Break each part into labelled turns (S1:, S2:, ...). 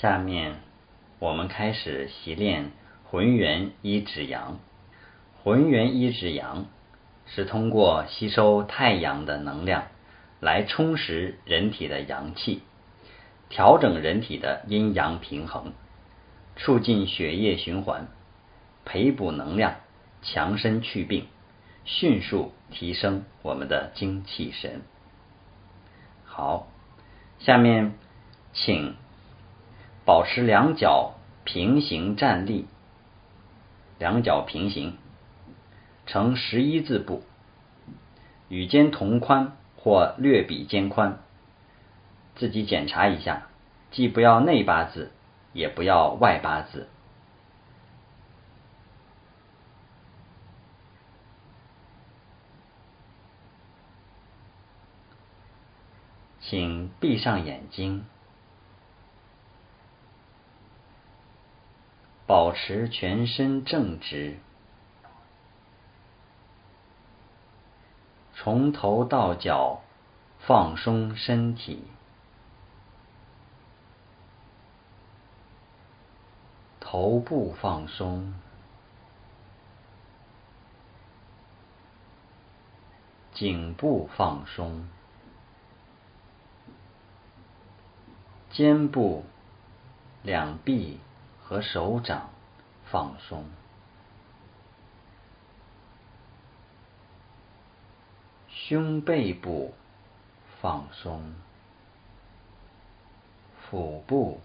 S1: 下面我们开始习练浑元一指阳。浑元一指阳是通过吸收太阳的能量来充实人体的阳气，调整人体的阴阳平衡，促进血液循环，培补能量，强身祛病，迅速提升我们的精气神。好，下面请。保持两脚平行站立，两脚平行，呈十一字步，与肩同宽或略比肩宽，自己检查一下，既不要内八字，也不要外八字。请闭上眼睛。保持全身正直，从头到脚放松身体，头部放松，颈部放松，肩部、两臂。和手掌放松，胸背部放松，腹部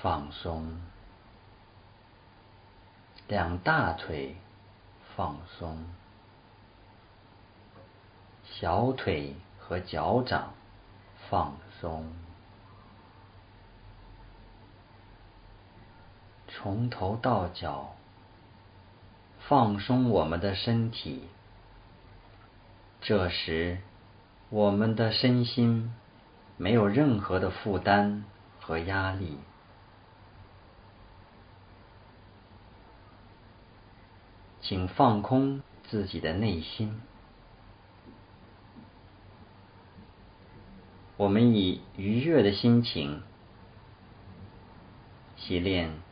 S1: 放松，两大腿放松，小腿和脚掌放松。从头到脚放松我们的身体，这时我们的身心没有任何的负担和压力，请放空自己的内心。我们以愉悦的心情习练。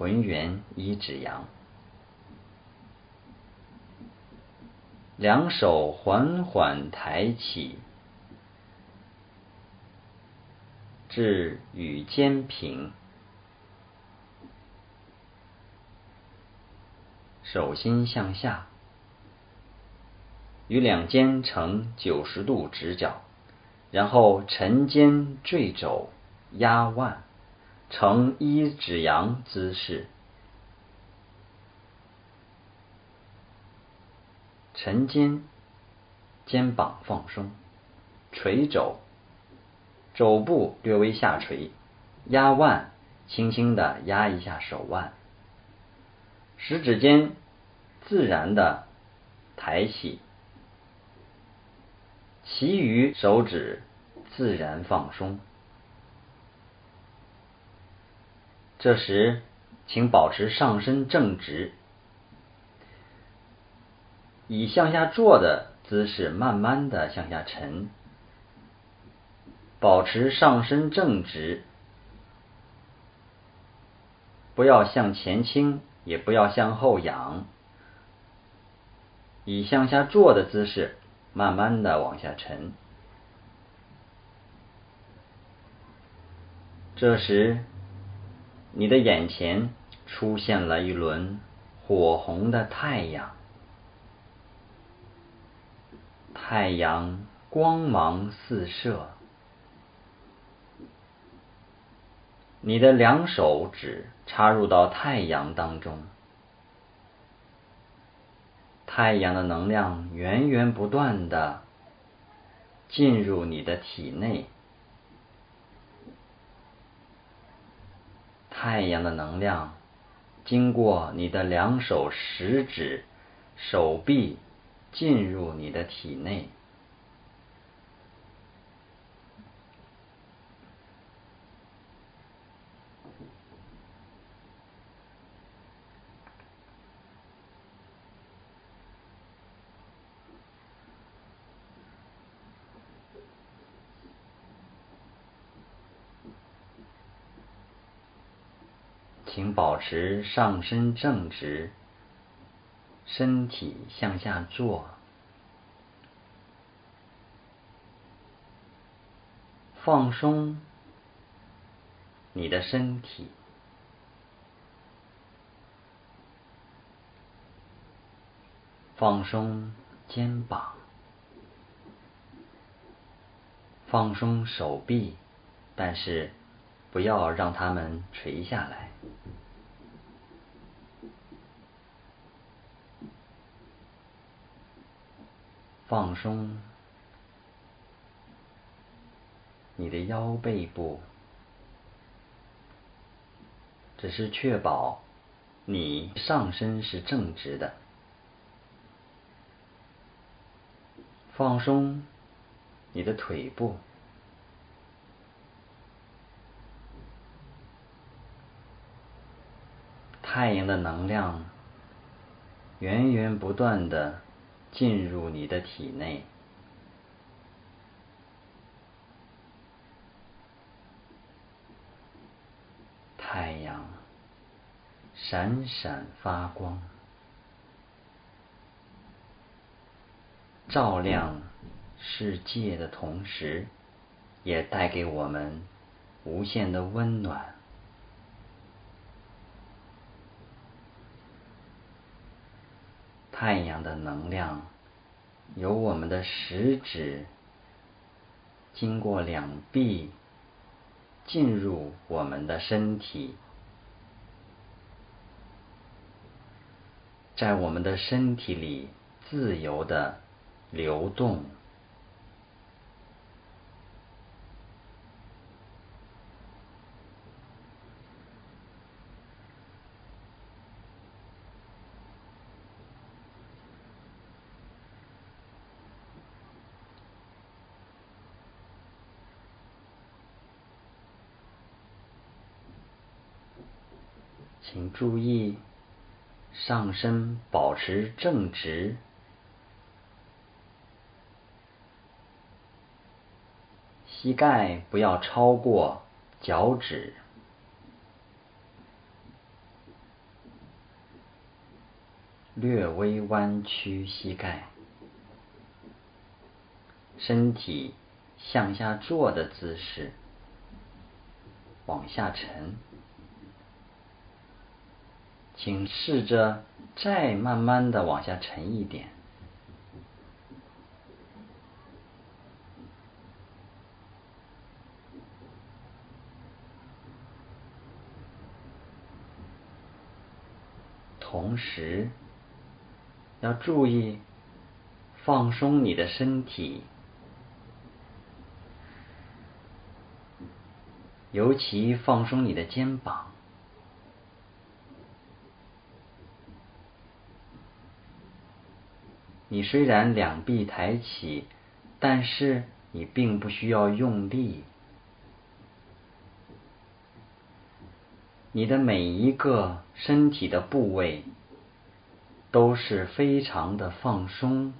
S1: 浑圆一指阳，两手缓缓抬起，至与肩平，手心向下，与两肩成九十度直角，然后沉肩坠肘，压腕。呈一指阳姿势，沉肩，肩膀放松，垂肘，肘部略微下垂，压腕，轻轻的压一下手腕，食指尖自然的抬起，其余手指自然放松。这时，请保持上身正直，以向下坐的姿势慢慢的向下沉，保持上身正直，不要向前倾，也不要向后仰，以向下坐的姿势慢慢的往下沉。这时。你的眼前出现了一轮火红的太阳，太阳光芒四射，你的两手指插入到太阳当中，太阳的能量源源不断的进入你的体内。太阳的能量经过你的两手食指、手臂进入你的体内。请保持上身正直，身体向下坐，放松你的身体，放松肩膀，放松手臂，但是不要让它们垂下来。放松你的腰背部，只是确保你上身是正直的。放松你的腿部，太阳的能量源源不断的。进入你的体内，太阳闪闪发光，照亮世界的同时，也带给我们无限的温暖。太阳的能量由我们的食指经过两臂进入我们的身体，在我们的身体里自由的流动。请注意，上身保持正直，膝盖不要超过脚趾，略微弯曲膝盖，身体向下坐的姿势，往下沉。请试着再慢慢的往下沉一点，同时要注意放松你的身体，尤其放松你的肩膀。你虽然两臂抬起，但是你并不需要用力。你的每一个身体的部位都是非常的放松。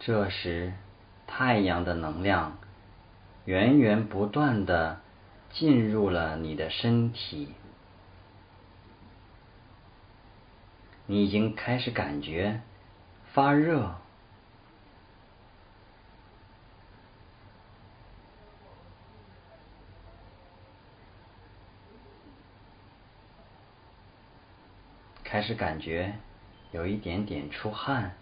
S1: 这时，太阳的能量。源源不断的进入了你的身体，你已经开始感觉发热，开始感觉有一点点出汗。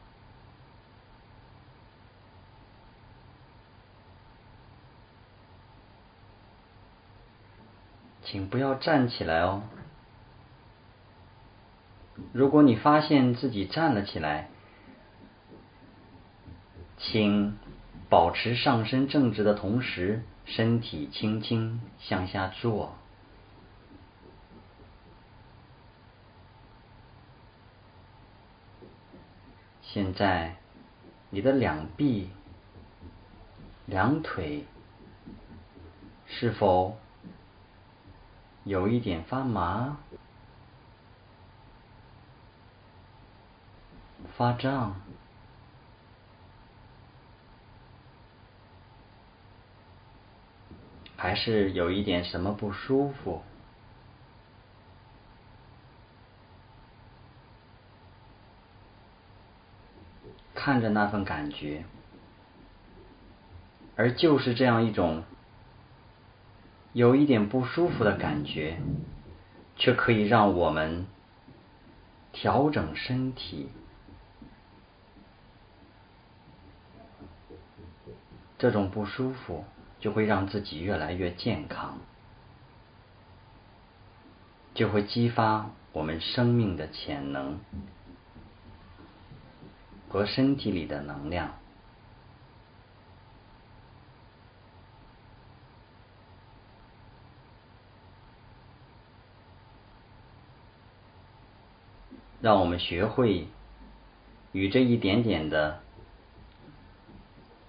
S1: 请不要站起来哦。如果你发现自己站了起来，请保持上身正直的同时，身体轻轻向下坐。现在，你的两臂、两腿是否？有一点发麻，发胀，还是有一点什么不舒服？看着那份感觉，而就是这样一种有一点不舒服的感觉，却可以让我们调整身体。这种不舒服就会让自己越来越健康，就会激发我们生命的潜能和身体里的能量，让我们学会与这一点点的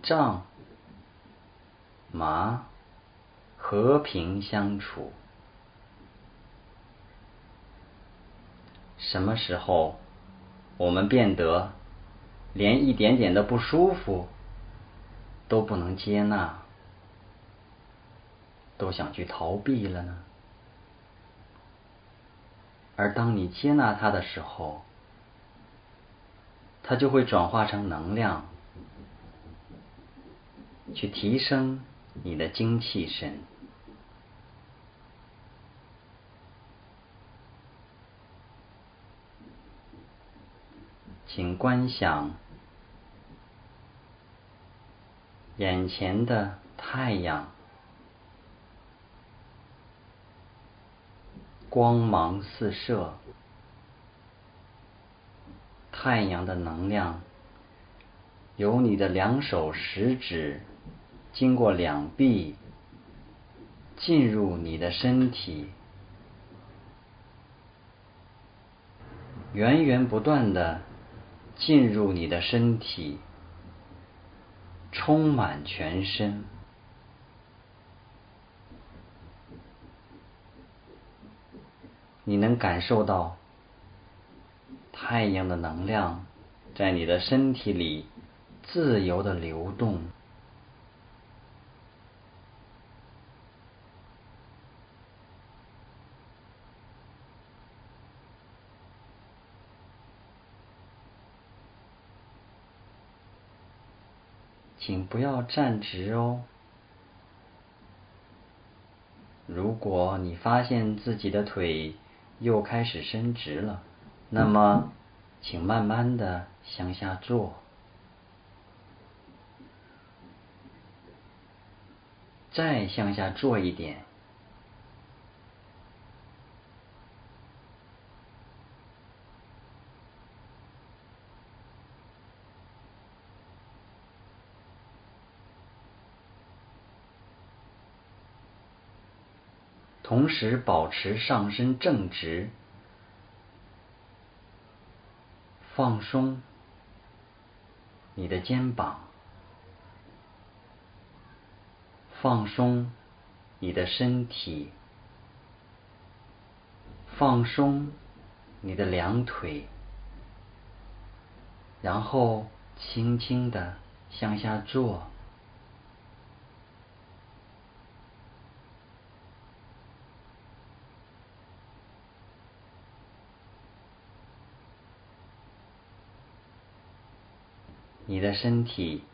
S1: 胀。麻和平相处，什么时候我们变得连一点点的不舒服都不能接纳，都想去逃避了呢？而当你接纳它的时候，它就会转化成能量，去提升。你的精气神，请观想眼前的太阳，光芒四射，太阳的能量由你的两手食指。经过两臂进入你的身体，源源不断的进入你的身体，充满全身。你能感受到太阳的能量在你的身体里自由的流动。请不要站直哦。如果你发现自己的腿又开始伸直了，那么请慢慢的向下坐，再向下坐一点。同时保持上身正直，放松你的肩膀，放松你的身体，放松你的两腿，然后轻轻的向下坐。你的身体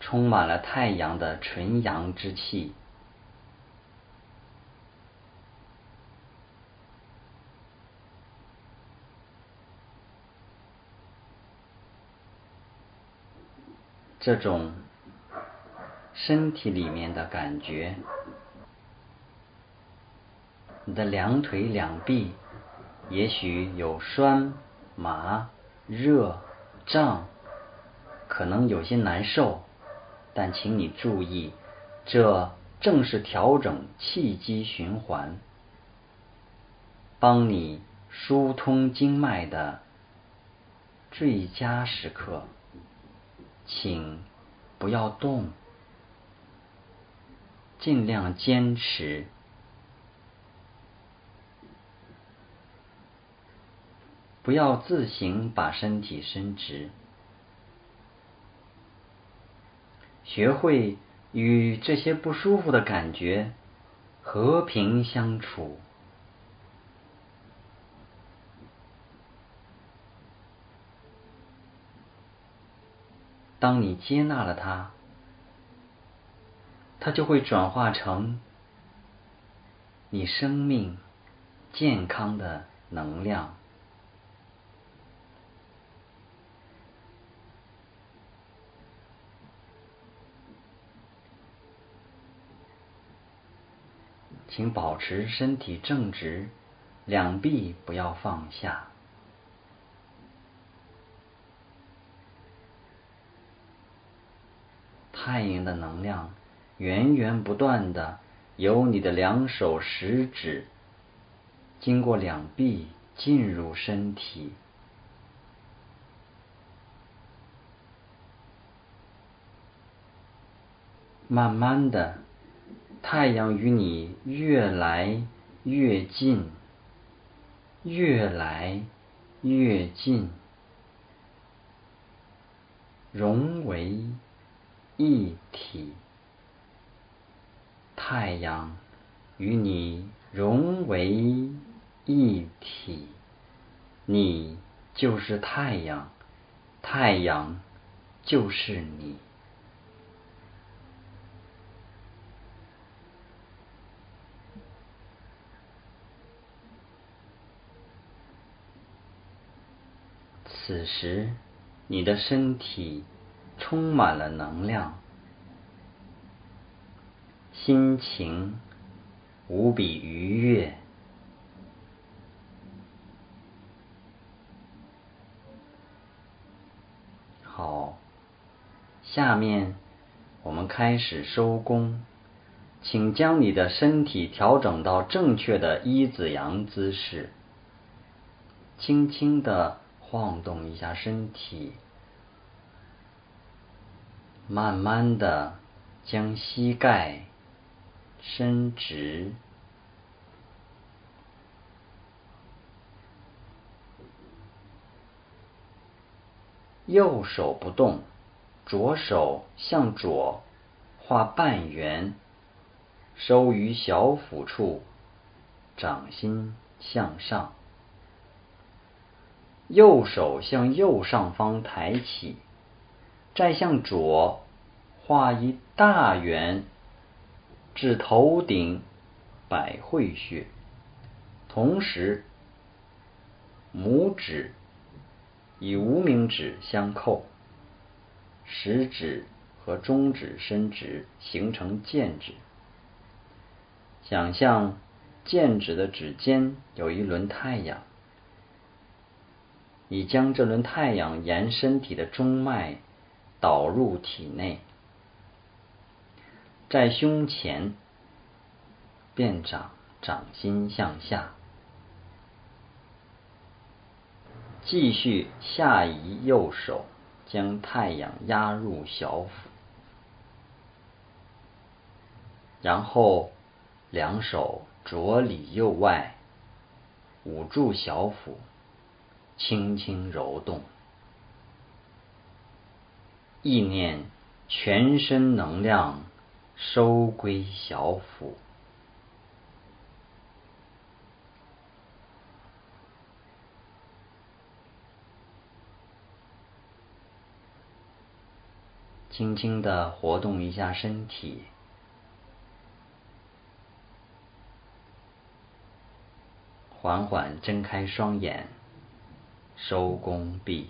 S1: 充满了太阳的纯阳之气，这种身体里面的感觉，你的两腿两臂也许有酸、麻、热、胀。可能有些难受，但请你注意，这正是调整气机循环、帮你疏通经脉的最佳时刻。请不要动，尽量坚持，不要自行把身体伸直，学会与这些不舒服的感觉和平相处。当你接纳了它，它就会转化成你生命健康的能量。请保持身体正直，两臂不要放下。太阳的能量源源不断的由你的两手食指经过两臂进入身体，慢慢的，太阳与你越来越近，越来越近，融为。一体，太阳与你融为一体，你就是太阳，太阳就是你。此时，你的身体。充满了能量，心情无比愉悦。好，下面我们开始收工，请将你的身体调整到正确的一字阳姿势，轻轻的晃动一下身体。慢慢的将膝盖伸直，右手不动，左手向左画半圆，收于小腹处，掌心向上，右手向右上方抬起。再向左画一大圆至头顶百会穴，同时拇指与无名指相扣，食指和中指伸直，形成剑指。想象剑指的指尖有一轮太阳，已将这轮太阳沿身体的中脉。导入体内，在胸前变掌，掌心向下，继续下移右手，将太阳压入小腹，然后两手左里右外捂住小腹，轻轻揉动。意念全身能量收归小腹，轻轻的活动一下身体，缓缓睁开双眼，收工毕。